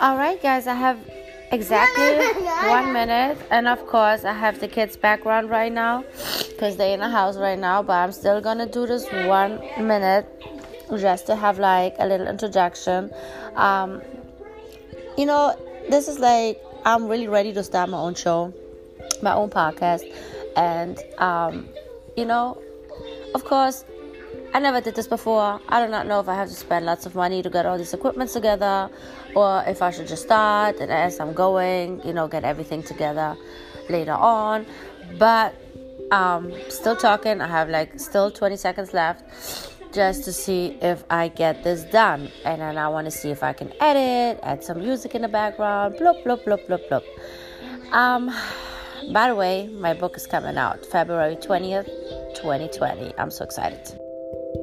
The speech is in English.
All right, guys, I have exactly one minute, and of course, I have the kids' background right now because they're in the house right now. But I'm still gonna do this one minute just to have like a little introduction. Um, you know, this is like I'm really ready to start my own show, my own podcast, and um, you know, of course, I never did this before. I do not know if I have to spend lots of money to get all these equipment together or if I should just start and as I'm going, you know, get everything together later on. But um still talking. I have like still 20 seconds left just to see if I get this done. And then I want to see if I can edit, add some music in the background, blop blop blop blop blop. Um by the way, my book is coming out February 20th, 2020. I'm so excited. Thank you.